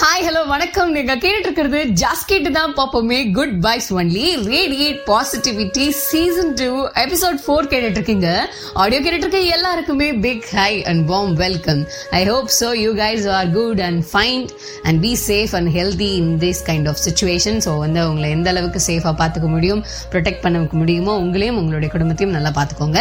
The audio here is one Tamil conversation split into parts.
ஹாய் ஹலோ வணக்கம். நீங்க கேட்டு இருக்கிறது கேட்டு தான். பார்ப்போமே good vibes only radiate positivity season two episode four கேட்டுட்டு இருக்கீங்க ஆடியோ கேட்டுட்டு இருக்க எல்லாருக்குமே big hi and warm welcome I hope so you guys are good and fine and be safe and healthy in this kind of situation so வந்து உங்களை எந்த அளவுக்கு சேஃபாக பார்த்துக்க முடியும் ப்ரொடெக்ட் பண்ண முடியுமோ உங்களையும் உங்களுடைய குடும்பத்தையும் நல்லா பார்த்துக்கோங்க.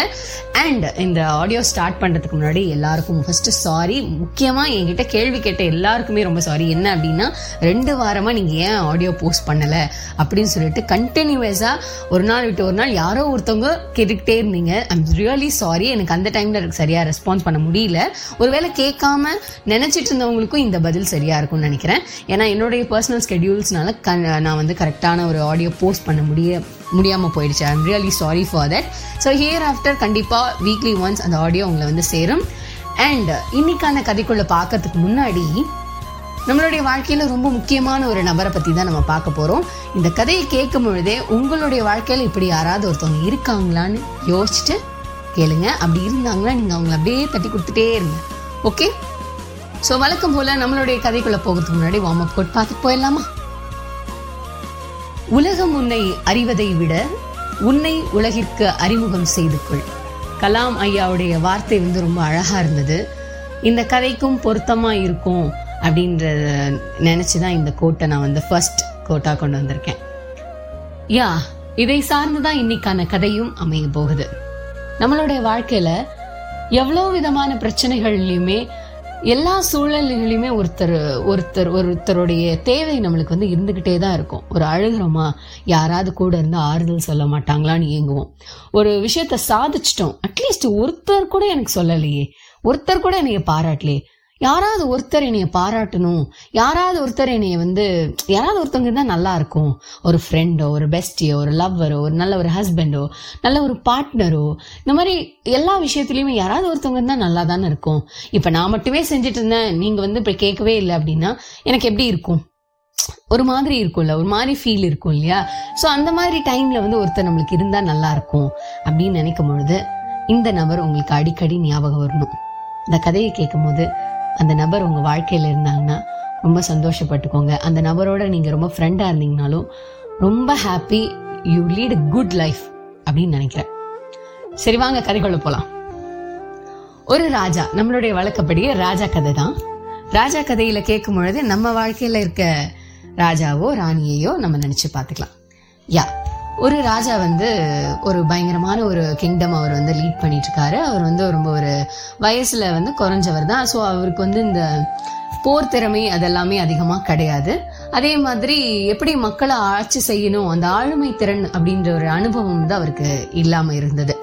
அண்ட் இந்த ஆடியோ ஸ்டார்ட் பண்ணுறதுக்கு முன்னாடி எல்லாருக்கும் ஃபர்ஸ்ட் சாரி முக்கியமாக என்கிட்ட கேள்வி கேட்ட எல்லாருக்குமே ரொம்ப சாரி என்ன அப்படின்னா ரெண்டு வாரமா நீங்க ஏன் ஆடியோ போஸ்ட் பண்ணல? அப்படின்னு சொல்லிட்டு கண்டினியூஸா ஒரு நாள் விட்டு ஒரு நாள் யாரோ ஒருத்தவங்க கேட்டுக்கிட்டே இருந்தீங்க. ஐம் ரியலி சாரி எனக்கு அந்த டைம்ல எனக்கு சரியா ரெஸ்பான்ஸ் பண்ண முடியல. ஒருவேளை கேட்காம நினைச்சிட்டு இருந்தவங்களுக்கும் இந்த பதில் சரியா இருக்கும்னு நினைக்கிறேன். ஏன்னா என்னுடைய பர்சனல் ஸ்கெடியூல்ஸ்னால நான் வந்து கரெக்டான ஒரு ஆடியோ போஸ்ட் பண்ண முடிய முடியாமல் போயிடுச்சு. I'm really sorry for that so hereafter கண்டிப்பாக வீக்லி ஒன்ஸ் அந்த ஆடியோ உங்களை வந்து சேரும். அண்ட் இன்னைக்கான கதைக்குள்ள பார்க்கறதுக்கு முன்னாடி நம்மளுடைய வாழ்க்கையில் ரொம்ப முக்கியமான ஒரு நபரை பற்றி தான் நம்ம பார்க்க போகிறோம் இந்த கதையை கேட்கும் பொழுதே உங்களுடைய வாழ்க்கையில் இப்படி யாராவது ஒருத்தவங்க இருக்காங்களான்னு யோசிச்சுட்டு கேளுங்க. அப்படி இருந்தாங்கன்னா நீங்கள் அவங்கள அப்படியே தட்டி கொடுத்துட்டே இருங்க. ஓகே ஸோ வழக்கம் போல் நம்மளுடைய கதைக்குள்ளே போகிறதுக்கு முன்னாடி வார்ம் அப் கோட் பார்த்துட்டு போயிடலாமா? உலகம் உன்னை அறிவதை விட உன்னை உலகிற்கு அறிமுகம் செய்து கொள். கலாம் ஐயாவுடைய வார்த்தை வந்து ரொம்ப அழகாக இருந்தது. இந்த கதைக்கும் பொருத்தமாக இருக்கும். அப்படின்றத நினச்சி தான் இந்த கோட்டை நான் வந்து ஃபர்ஸ்ட் கோட்டா கொண்டு வந்திருக்கேன். யா இதை சார்ந்து தான் இன்னைக்கான கதையும் அமைய போகுது. நம்மளுடைய வாழ்க்கையில எவ்வளோ விதமான பிரச்சனைகள்லையுமே எல்லா சூழல்களையுமே ஒருத்தர் ஒருத்தர் ஒருத்தருடைய தேவை நம்மளுக்கு வந்து இருந்துக்கிட்டே தான் இருக்கும். ஒரு அழுகிறோமா யாராவது கூட இருந்து ஆறுதல் சொல்ல மாட்டாங்களான்னு ஏங்குவோம். ஒரு விஷயத்த சாதிச்சிட்டோம் அட்லீஸ்ட் ஒருத்தர் கூட எனக்கு சொல்லலையே ஒருத்தர் கூட என்னைய பாராட்டலையே யாராவது ஒருத்தர் என்னைய பாராட்டணும். யாராவது ஒருத்தர் என்னைய வந்து யாராவது ஒருத்தவங்க இருந்தால் நல்லா இருக்கும். ஒரு ஃப்ரெண்டோ ஒரு பெஸ்டியோ ஒரு லவ்வரோ ஒரு நல்ல ஒரு ஹஸ்பண்டோ நல்ல ஒரு பார்ட்னரோ இந்த மாதிரி எல்லா விஷயத்துலையுமே யாராவது ஒருத்தவங்க இருந்தால் நல்லா தானே இருக்கும். இப்போ நான் மட்டுமே செஞ்சுட்டு இருந்தேன் நீங்கள் வந்து இப்போ கேட்கவே இல்லை அப்படின்னா எனக்கு எப்படி இருக்கும்? ஒரு மாதிரி இருக்கும்ல ஒரு மாதிரி ஃபீல் இருக்கும் இல்லையா? ஸோ அந்த மாதிரி டைம்ல வந்து ஒருத்தர் நம்மளுக்கு இருந்தா நல்லா இருக்கும் அப்படின்னு நினைக்கும் பொழுது இந்த நபர் உங்களுக்கு அடிக்கடி ஞாபகம் வரணும். இந்த கதையை கேட்கும் போது அந்த நபர் உங்க வாழ்க்கையில இருந்தாங்கன்னா ரொம்ப சந்தோஷப்பட்டுக்கோங்க. அந்த நபரோட நீங்க ரொம்ப ஃப்ரெண்டா இருந்தீங்கனாலும் ரொம்ப happy you lead good life அப்படின்னு நினைக்கிறேன். சரி வாங்க கதைக்குள்ள போலாம். ஒரு ராஜா நம்மளுடைய வழக்கப்படியே ராஜா கதை தான். ராஜா கதையில கேட்கும் பொழுது நம்ம வாழ்க்கையில இருக்க ராஜாவோ ராணியையோ நம்ம நினைச்சு பார்த்துக்கலாம். யா ஒரு ராஜா வந்து ஒரு பயங்கரமான ஒரு கிங்டம் அவர் வந்து லீட் பண்ணிட்டு இருக்காரு அவர் வந்து ரொம்ப ஒரு வயசுல வந்து குறைஞ்சவர் தான். ஸோ அவருக்கு வந்து இந்த போர் திறமை அதெல்லாமே அதிகமாக கிடையாது. அதே மாதிரி எப்படி மக்களை ஆட்சி செய்யணும் அந்த ஆளுமை திறன் அப்படின்ற ஒரு அனுபவம் வந்து அவருக்கு இல்லாமல் இருந்தது.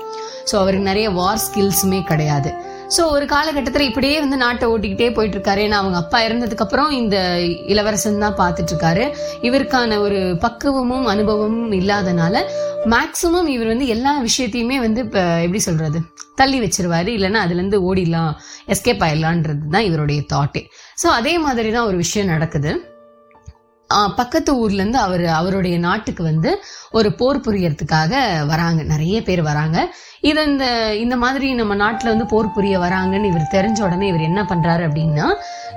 ஸோ அவருக்கு நிறைய வார் ஸ்கில்ஸுமே கிடையாது. ஸோ ஒரு காலகட்டத்தில் இப்படியே வந்து நாட்டை ஓட்டிக்கிட்டே போயிட்டு இருக்காரு ஏன்னா அவங்க அப்பா இறந்ததுக்கப்புறம் இந்த இளவரசன் தான் பார்த்துட்டு இருக்காரு இவருக்கான ஒரு பக்குவமும் அனுபவமும் இல்லாதனால மேக்சிமம் இவர் வந்து எல்லா விஷயத்தையுமே வந்து இப்போ எப்படி சொல்றது? தள்ளி வச்சிருவாரு. இல்லைன்னா அதுல இருந்து ஓடிடலாம் எஸ்கேப் ஆயிடலான்றது தான் இவருடைய தாட்டே ஸோ அதே மாதிரி தான் ஒரு விஷயம் நடக்குது. பக்கத்து ஊர்ல இருந்து அவர் அவருடைய நாட்டுக்கு வந்து ஒரு போர் புரியறதுக்காக வராங்க. நிறைய பேர் வராங்க. இதை இந்த இந்த மாதிரி நம்ம நாட்டுல வந்து போர் புரிய வராங்கன்னு இவர் தெரிஞ்ச உடனே இவர் என்ன பண்றாரு அப்படின்னா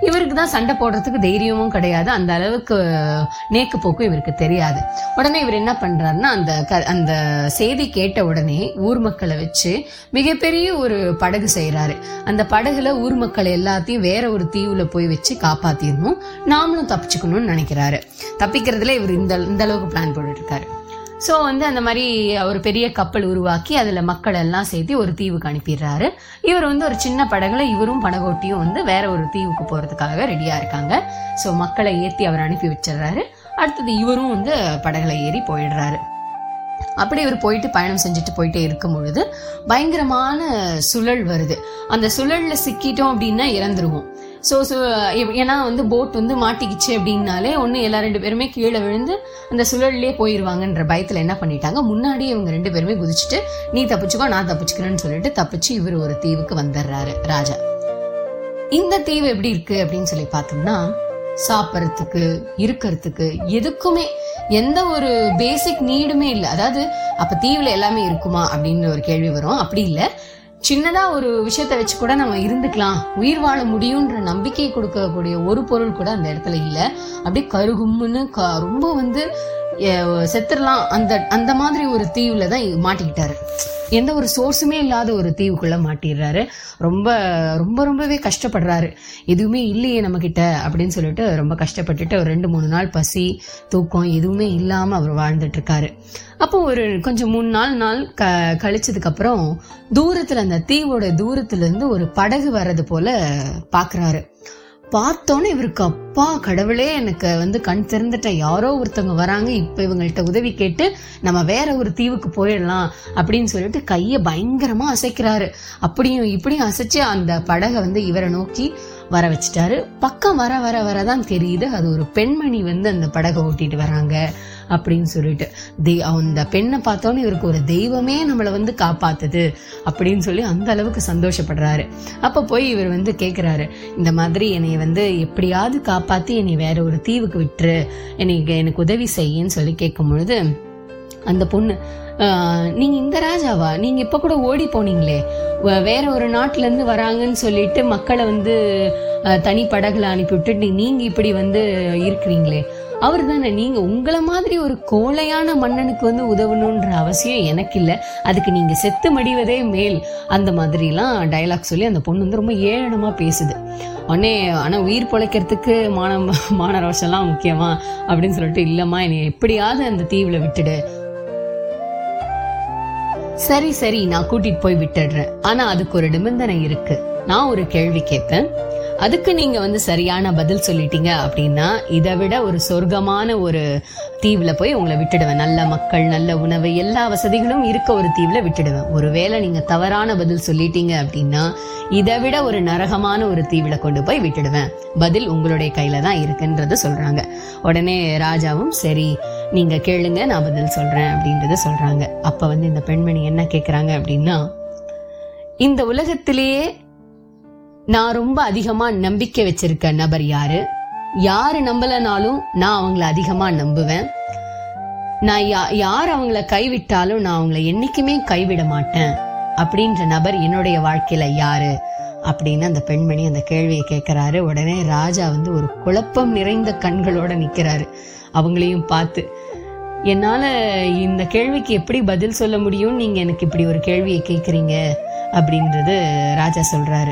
இவருக்கு தான் சண்டை போடுறதுக்கு தைரியமும் கிடையாது. அந்த அளவுக்கு நேக்கு போக்கும் இவருக்கு தெரியாது. உடனே இவர் என்ன பண்றாருன்னா அந்த க அந்த செய்தி கேட்ட உடனே ஊர் மக்களை வச்சு மிகப்பெரிய ஒரு படகு செய்யறாரு அந்த படகுல ஊர் மக்கள் எல்லாத்தையும் வேற ஒரு தீவுல போய் வச்சு காப்பாத்திடணும். நாமளும் தப்பிச்சுக்கணும்னு நினைக்கிறாரு. தப்பிக்கிறதுல இவர் இந்த இந்த அளவுக்கு பிளான் போட்டுட்டு இருக்காரு. ஸோ வந்து அந்த மாதிரி ஒரு பெரிய கப்பல் உருவாக்கி அதில் மக்கள் எல்லாம் சேர்த்து ஒரு தீவுக்கு அனுப்பிடுறாரு. இவர் வந்து ஒரு சின்ன படகுல இவரும் படகோட்டியும் வந்து வேற ஒரு தீவுக்கு போகிறதுக்காக ரெடியாக இருக்காங்க. ஸோ மக்களை ஏற்றி அவர் அனுப்பி வச்சிடுறாரு. அடுத்தது இவரும் வந்து படகுல ஏறி போயிடுறாரு. அப்படி இவர் போயிட்டு பயணம் செஞ்சுட்டு போயிட்டே இருக்கும் பொழுது பயங்கரமான சுழல் வருது. அந்த சுழல்ல சிக்கிட்டோம் அப்படின்னா இறந்துருவோம். ஸோ ஸோ ஏன்னா வந்து போட் வந்து மாட்டிக்கிச்சு அப்படின்னாலே ஒன்று எல்லா ரெண்டு பேருமே கீழே விழுந்து அந்த சுழல்லே போயிடுவாங்கன்ற பயத்தில் என்ன பண்ணிட்டாங்க? முன்னாடியே இவங்க ரெண்டு பேருமே குதிச்சுட்டு நீ தப்பிச்சுக்கோ நான் தப்பிச்சுக்கிறேன்னு சொல்லிட்டு தப்பிச்சு இவர் ஒரு தீவுக்கு வந்துடுறாரு ராஜா. இந்த தீவு எப்படி இருக்கு அப்படின்னு சொல்லி பார்த்தோம்னா சாப்பிட்றதுக்கு இருக்கிறதுக்கு எதுக்குமே எந்த ஒரு பேசிக் நீடுமே இல்லை. அதாவது அப்ப தீவுல எல்லாமே இருக்குமா அப்படின்னு ஒரு கேள்வி வரும். அப்படி இல்லை. சின்னதா ஒரு விஷயத்த வச்சு கூட நம்ம இருந்துக்கலாம். உயிர் வாழ முடியும்ன்ற நம்பிக்கை கொடுக்கக்கூடிய ஒரு பொருள் கூட அந்த இடத்துல இல்லை. அப்படியே கருகும்னு க- ரொம்ப வந்து செத்துடலாம். அந்த அந்த மாதிரி ஒரு தீவுல தான் மாட்டிக்கிட்டாரு. எந்த ஒரு சோர்ஸுமே இல்லாத ஒரு தீவுக்குள்ள மாட்டிடுறாரு. ரொம்ப ரொம்ப ரொம்பவே கஷ்டப்படுறாரு. எதுவுமே இல்லையே நம்ம கிட்ட அப்படின்னு சொல்லிட்டு ரொம்ப கஷ்டப்பட்டுட்டு ஒரு ரெண்டு மூணு நாள் பசி தூக்கம் எதுவுமே இல்லாம அவர் வாழ்ந்துட்டு இருக்காரு அப்போ ஒரு கொஞ்சம் மூணு நாள் நாள் க கழிச்சதுக்கு அப்புறம் தூரத்துல அந்த தீவோட தூரத்துல இருந்து ஒரு படகு வர்றது போல பாக்குறாரு. பார்த்தோன்னே இவருக்கு அப்பா கடவுளே எனக்கு வந்து கண் திறந்துட்ட யாரோ ஒருத்தவங்க வராங்க இப்ப இவங்கள்ட்ட உதவி கேட்டு நம்ம வேற ஒரு தீவுக்கு போயிடலாம் அப்படின்னு சொல்லிட்டு கையை பயங்கரமா அசைக்கிறாரு. அப்படியும் இப்படியும் அசைச்சு அந்த படகை வந்து இவரை நோக்கி வர வச்சுட்டாரு. பக்கம் வர வர வரதான் தெரியுது. அது ஒரு பெண்மணி வந்து அந்த படகை ஓட்டிட்டு வராங்க அப்படின்னு சொல்லிட்டு. தெய் அந்த பெண்ணை பார்த்தோன்னே இவருக்கு ஒரு தெய்வமே நம்மளை வந்து காப்பாத்துது அப்படின்னு சொல்லி அந்த அளவுக்கு சந்தோஷப்படுறாரு. அப்போ போய் இவர் வந்து கேட்குறாரு இந்த மாதிரி என்னை வந்து எப்படியாவது காப்பாற்றி என்னை வேற ஒரு தீவுக்கு விட்டுரு. என்னை எனக்கு உதவி செய்யன்னு சொல்லி கேட்கும் பொழுது அந்த பொண்ணு நீங்கள் நீங்க இந்த ராஜாவா? நீங்க இப்ப கூட ஓடி போனீங்களே. வேற ஒரு நாட்டுல இருந்து வராங்கன்னு சொல்லிட்டு மக்களை வந்து தனி படகுல அனுப்பி விட்டுட்டு நீங்க இப்படி வந்து இருக்கிறீங்களே. அவர் தானே நீங்க உங்களை மாதிரி ஒரு கோழையான மன்னனுக்கு வந்து உதவணுன்ற அவசியம் எனக்கு இல்லை. அதுக்கு நீங்க செத்து மடிவதே மேல். அந்த மாதிரிலாம் டைலாக் சொல்லி அந்த பொண்ணு வந்து ரொம்ப ஏளனமா பேசுது. உடனே ஆனால் உயிர் பொழைக்கிறதுக்கு மான மான ரோஷம்லாம் முக்கியமா? அப்படின்னு சொல்லிட்டு இல்லைம்மா என்னை எப்படியாவது அந்த தீவில் விட்டுடு. சரி சரி நான் கூட்டிட்டு போய் விட்டுடுறேன். ஆனா அதுக்கு ஒரு நிபந்தனை இருக்கு. நான் ஒரு கேள்வி கேட்பேன். அதுக்கு நீங்க வந்து சரியான பதில் சொல்லிட்டீங்க அப்படின்னா இதை விட ஒரு சொர்க்கமான ஒரு தீவுல போய் உங்களை விட்டுடுவேன். நல்ல மக்கள் நல்ல உணவு எல்லா வசதிகளும் இருக்க ஒரு தீவுல விட்டுடுவேன். ஒருவேளை நீங்க தவறான பதில் சொல்லிட்டீங்க அப்படின்னா இதை விட ஒரு நரகமான ஒரு தீவுல கொண்டு போய் விட்டுடுவேன். பதில் உங்களுடைய கையில தான் இருக்குன்றத சொல்றாங்க. உடனே ராஜாவும் சரி நீங்க கேளுங்க நான் பதில் சொல்றேன் அப்படின்றத சொல்றாங்க. அப்ப வந்து இந்த பெண்மணி என்ன கேக்குறாங்க அப்படின்னா இந்த உலகத்திலேயே நான் ரொம்ப அதிகமா நம்பிக்கை வச்சிருக்க நபர் யாரு? யாரு நம்பலனாலும் நான் அவங்கள அதிகமா நம்புவேன். நான் யா- யார் அவங்கள கைவிட்டாலும் நான் அவங்கள என்னைக்குமே கைவிட மாட்டேன். அப்படின்ற நபர் என்னுடைய வாழ்க்கையில யாரு? அப்படின்னு அந்த பெண்மணி அந்த கேள்வியை கேட்கிறாரு உடனே ராஜா வந்து ஒரு குழப்பம் நிறைந்த கண்களோட நிக்கிறாரு. அவங்களையும் பார்த்து என்னால இந்த கேள்விக்கு எப்படி பதில் சொல்ல முடியும்? நீங்க எனக்கு இப்படி ஒரு கேள்வியை கேட்குறீங்க அப்படின்றது ராஜா சொல்றாரு.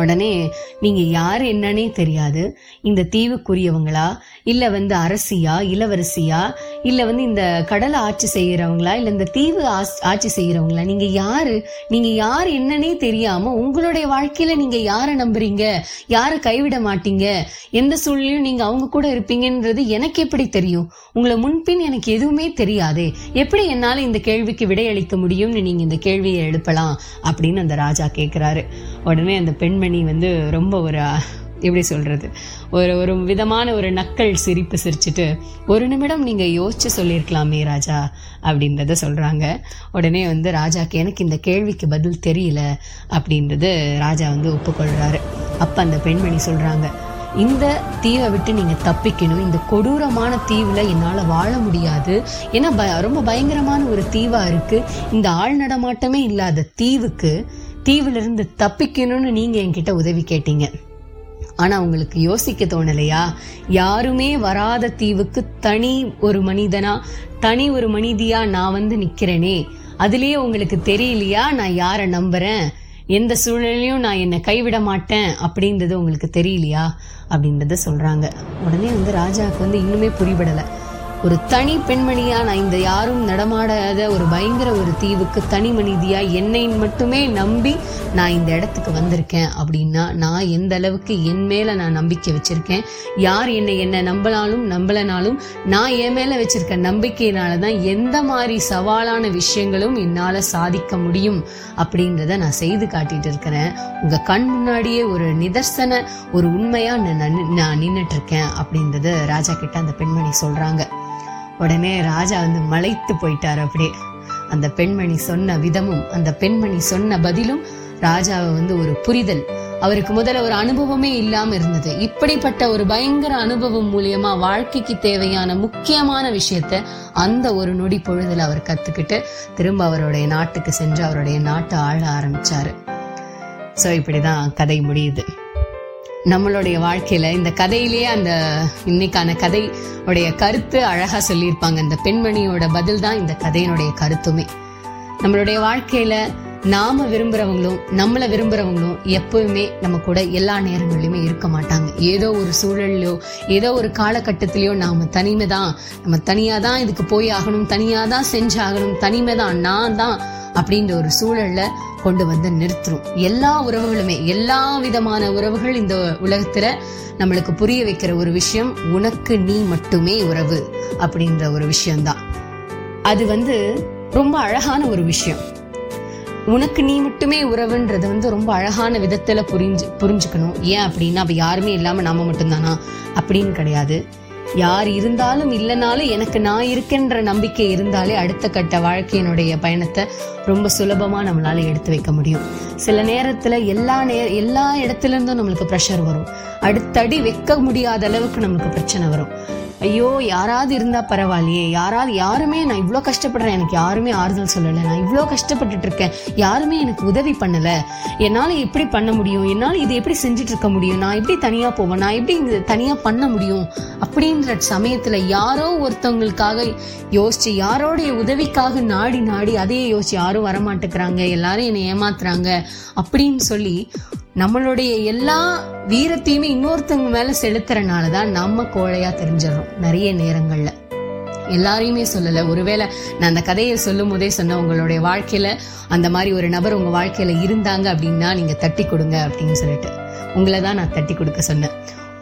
உடனே நீங்க யாரு என்னன்னே தெரியாது. இந்த தீவுக்குரியவங்களா? இல்ல வந்து அரசியா இளவரசியா இல்ல வந்து இந்த கடலை ஆட்சி செய்யறவங்களா இல்ல இந்த தீவு ஆட்சி செய்யறவங்களா? நீங்க யாரு? நீங்க யார் என்னன்னே தெரியாம உங்களுடைய வாழ்க்கையில நீங்க யாரை நம்புறீங்க? யாரை கைவிட மாட்டீங்க? எந்த சூழ்நிலையும் நீங்க அவங்க கூட இருப்பீங்கன்றது எனக்கு எப்படி தெரியும்? உங்களை முன்பின் எனக்கு எதுவுமே தெரியாதே. எப்படி என்னால இந்த கேள்விக்கு விடையளிக்க முடியும்னு நீங்க இந்த கேள்வியை எழுப்பலாம்? அப்படின்னு அந்த ராஜா கேக்குறாரு. உடனே அந்த பெண்மணி வந்து ரொம்ப ஒரு எப்படி சொல்றது? ஒரு ஒரு விதமான ஒரு நக்கல் சிரிப்பு சிரிச்சுட்டு ஒரு நிமிடம் நீங்க யோசிச்சு சொல்லியிருக்கலாமே ராஜா அப்படின்றத சொல்றாங்க. உடனே வந்து ராஜாக்கு எனக்கு இந்த கேள்விக்கு பதில் தெரியல அப்படின்றது ராஜா வந்து ஒப்புக்கொள்றாரு. அப்ப அந்த பெண்மணி சொல்றாங்க இந்த தீவை விட்டு நீங்க தப்பிக்கணும். இந்த கொடூரமான தீவுல என்னால வாழ முடியாது. ஏன்னா ப- ரொம்ப பயங்கரமான ஒரு தீவா இருக்கு. இந்த ஆள் நடமாட்டமே இல்லாத தீவுக்கு தீவுல இருந்து தப்பிக்கணும்னு நீங்க என்கிட்ட உதவி கேட்டீங்க. ஆனா உங்களுக்கு யோசிக்க தோணலையா? யாருமே வராத தீவுக்கு தனி ஒரு மனிதனா தனி ஒரு மனிதியா நான் வந்து நிக்கிறேனே. அதுலயே உங்களுக்கு தெரியலையா? நான் யாரை நம்புறேன்? எந்த சூழ்நிலையும் நான் என்னை கைவிட மாட்டேன் அப்படின்றது உங்களுக்கு தெரியலையா? அப்படின்றத சொல்றாங்க. உடனே வந்து ராஜாவுக்கு வந்து இன்னுமே புரிபடலை. ஒரு தனி பெண்மணியா நான் இந்த யாரும் நடமாடாத ஒரு பயங்கர ஒரு தீவுக்கு தனி மனிதியா என்னை மட்டுமே நம்பி நான் இந்த இடத்துக்கு வந்திருக்கேன் அப்படின்னா நான் எந்த அளவுக்கு என் மேல நான் நம்பிக்கை வச்சிருக்கேன்? யார் என்னை என்ன நம்பலாலும் நம்பலனாலும் நான் என் மேல வச்சிருக்க நம்பிக்கையினால தான் எந்த மாதிரி சவாலான விஷயங்களும் என்னால சாதிக்க முடியும் அப்படின்றத நான் செய்து காட்டிட்டு இருக்கிறேன். உங்க கண் முன்னாடியே ஒரு நிதர்சன ஒரு உண்மையா நான் நின்றுட்டு நான் நின்னுட்டு இருக்கேன் அப்படின்றத ராஜா கிட்ட அந்த பெண்மணி சொல்றாங்க. உடனே ராஜா வந்து மலைத்து போயிட்டார் அப்படியே. அந்த பெண்மணி சொன்ன விதமும் அந்த பெண்மணி சொன்ன பதிலும் ராஜாவை வந்து ஒரு புரிதல். அவருக்கு முதல்ல ஒரு அனுபவமே இல்லாம இருந்தது. இப்படிப்பட்ட ஒரு பயங்கர அனுபவம் மூலியமா வாழ்க்கைக்கு தேவையான முக்கியமான விஷயத்த அந்த ஒரு நொடி பொழுதுல அவர் கத்துக்கிட்டு திரும்ப அவருடைய நாட்டுக்கு சென்று அவருடைய நாட்டை ஆள ஆரம்பிச்சாரு. சோ இப்படிதான் கதை முடியுது. நம்மளுடைய வாழ்க்கையில இந்த கதையிலேயே அந்த இன்னைக்கான கதை உடைய கருத்து அழகா சொல்லியிருப்பாங்க. இந்த பெண்மணியோட பதில் தான் இந்த கதையினுடைய கருத்துமே. நம்மளுடைய வாழ்க்கையில நாம விரும்புறவங்களும் நம்மளை விரும்புறவங்களும் எப்பவுமே நம்ம கூட எல்லா நேரங்களிலுமே இருக்க மாட்டாங்க. ஏதோ ஒரு சூழல்லையோ ஏதோ ஒரு காலகட்டத்திலையோ நாம தனிமை தான் நம்ம தனியா தான் இதுக்கு போய் ஆகணும் தனியா தான் செஞ்சாகணும் தனிமை தான் நான் தான் அப்படின்ற ஒரு சூழல்ல கொண்டு வந்து நிறுத்தும் எல்லா உறவுகளுமே எல்லா விதமான உறவுகள் இந்த உலகத்துல நம்மளுக்கு புரிய வைக்கிற ஒரு விஷயம் உனக்கு நீ மட்டுமே உறவு அப்படின்ற ஒரு விஷயம்தான். அது வந்து ரொம்ப அழகான ஒரு விஷயம். உனக்கு நீ மட்டுமே உறவுன்றது வந்து ரொம்ப அழகான விதத்துல புரிஞ்சு புரிஞ்சுக்கணும். ஏன் அப்படின்னா அப்ப யாருமே இல்லாம நாம மட்டும்தானா? அப்படின்னு கிடையாது. யார் இருந்தாலும் இல்லைனாலும் எனக்கு நான் இருக்கேன்ற நம்பிக்கை இருந்தாலே அடுத்த கட்ட வாழ்க்கையினுடைய பயணத்தை ரொம்ப சுலபமா நம்மளால எடுத்து வைக்க முடியும். சில நேரத்துல எல்லா நே எல்லா இடத்துல இருந்தும் நம்மளுக்கு ப்ரெஷர் வரும். அடுத்தடி வைக்க முடியாத அளவுக்கு நம்மளுக்கு பிரச்சனை வரும். ஐயோ யாராவது இருந்தா பரவாயில்லையே. யாராவது யாருமே நான் இவ்வளோ கஷ்டப்படுறேன். எனக்கு யாருமே ஆறுதல் சொல்லலை. நான் இவ்வளோ கஷ்டப்பட்டுட்டு இருக்கேன் யாருமே எனக்கு உதவி பண்ணல. என்னால் எப்படி பண்ண முடியும்? என்னால் இது எப்படி செஞ்சுட்டு இருக்க முடியும்? நான் எப்படி தனியாக போவேன்? நான் எப்படி இது தனியாக பண்ண முடியும்? அப்படின்ற சமயத்தில் யாரோ ஒருத்தவங்களுக்காக யோசிச்சு யாரோடைய உதவிக்காக நாடி நாடி அதையே யோசிச்சு யாரும் வரமாட்டேங்கிறாங்க. எல்லாரும் என்னை ஏமாத்துறாங்க. அப்படின்னு சொல்லி நம்மளுடைய எல்லா வீரத்தையுமே இன்னொருத்தவங்க மேல செலுத்துறனாலதான் நம்ம கோழையா தெரிஞ்சிடறோம் நிறைய நேரங்கள்ல. எல்லாரையுமே சொல்லல. ஒருவேளை நான் அந்த கதையை சொல்லும் போதே சொன்ன உங்களுடைய வாழ்க்கையில அந்த மாதிரி ஒரு நபர் உங்க வாழ்க்கையில இருந்தாங்க அப்படின்னா நீங்க தட்டி கொடுங்க அப்படின்னு சொல்லிட்டு. உங்களை தான் நான் தட்டி கொடுக்க சொன்னேன்.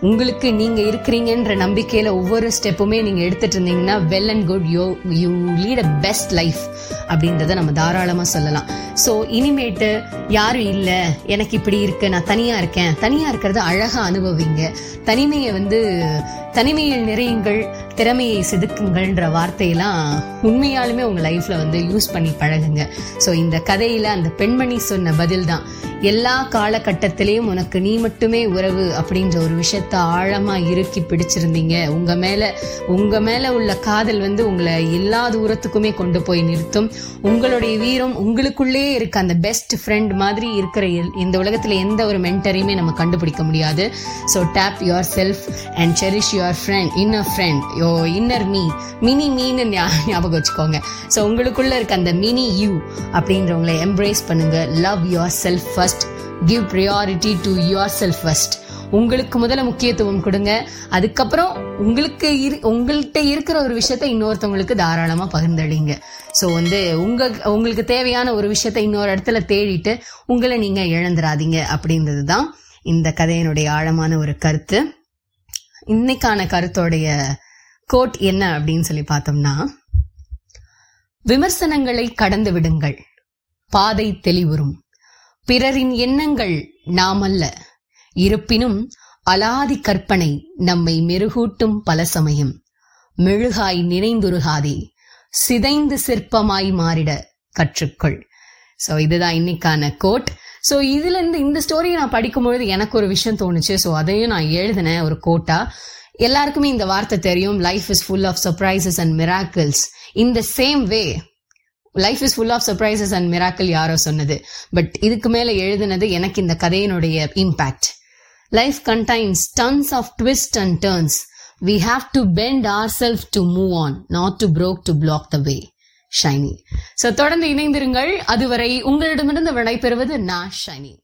உங்களுக்கு நீங்க இருக்கிறீங்கன்ற நம்பிக்கையில ஒவ்வொரு ஸ்டெப்புமே நீங்க எடுத்துட்டு இருந்தீங்கன்னா well and good you you lead a best life அப்படின்றத நம்ம தாராளமா சொல்லலாம். ஸோ இனிமேட்டு யாரும் இல்லை எனக்கு இப்படி இருக்கு நான் தனியா இருக்கேன். தனியா இருக்கிறத அழகா அனுபவிங்க. தனிமையை வந்து தனிமையில் நிறையுங்கள் திறமையை செதுக்குங்கள்ன்ற வார்த்தையெல்லாம் உண்மையாலுமே உங்கள் லைஃப்பில் வந்து யூஸ் பண்ணி பழகுங்க. ஸோ இந்த கதையில் அந்த பெண்மணி சொன்ன பதில் தான் எல்லா காலகட்டத்திலையும் உனக்கு நீ மட்டுமே உறவு அப்படின்ற ஒரு விஷயத்த ஆழமாக இறுக்கி பிடிச்சிருந்தீங்க. உங்கள் மேலே உங்கள் மேலே உள்ள காதல் வந்து உங்களை எல்லா தூரத்துக்குமே கொண்டு போய் நிறுத்தும். உங்களுடைய வீரம் உங்களுக்குள்ளே இருக்க அந்த பெஸ்ட் ஃப்ரெண்ட் மாதிரி இருக்கிற இந்த உலகத்தில் எந்த ஒரு மென்டரையுமே நம்ம கண்டுபிடிக்க முடியாது. So tap yourself and cherish your friend inner friend your inner me mini மீன்னு ஞாபகம் வச்சுக்கோங்க. ஸோ உங்களுக்குள்ளே இருக்க அந்த மினி யூ அப்படின்றவங்களை எம்ப்ரேஸ் பண்ணுங்கள் love yourself first give priority to yourself first உங்களுக்கு முதல்ல முக்கியத்துவம் கொடுங்க. அதுக்கப்புறம் உங்களுக்கு இரு உங்கள்கிட்ட இருக்கிற ஒரு விஷயத்த இன்னொருத்தவங்களுக்கு தாராளமாக பகிர்ந்தளிங்க. ஸோ வந்து உங்க உங்களுக்கு தேவையான ஒரு விஷயத்த இன்னொரு இடத்துல தேடிட்டு உங்களை நீங்கள் இழந்துராதீங்க அப்படின்றது தான் இந்த கதையினுடைய ஆழமான ஒரு கருத்து. இன்னைக்கான கருத்தோடைய கோட் என்ன அப்படின்னு சொல்லி பார்த்தோம்னா விமர்சனங்களை கடந்து விடுங்கள் பாதை தெளிவுறும். பிறரின் எண்ணங்கள் நாமல்ல இருப்பினும் அலாதி கற்பனை நம்மை மெருகூட்டும் பல சமயம். மெழுகாய் நினைந்துருகாதே சிதைந்து சிற்பமாய் மாறிட கற்றுக்கொள். சோ இதுதான் இன்னைக்கான கோட். ஸோ இதுல இருந்து இந்த ஸ்டோரியை நான் படிக்கும்பொழுது எனக்கு ஒரு விஷயம் தோணுச்சு. ஸோ அதையும் நான் எழுதினேன் ஒரு கோட்டா எல்லாருக்குமே இந்த வார்த்தை தெரியும். Life is full of surprises and miracles in the same way life is full of surprises and miracle யாரோ சொன்னது. பட் இதுக்கு மேலே எழுதுனது எனக்கு இந்த கதையினுடைய impact life contains tons of twist and turns we have to bend our self to move on not to broke to block the way shiny. So தொடர்ந்து இணைந்திருங்கள். அதுவரை உங்களிடமிருந்து விடைபெறுவது நான் ஷைனி.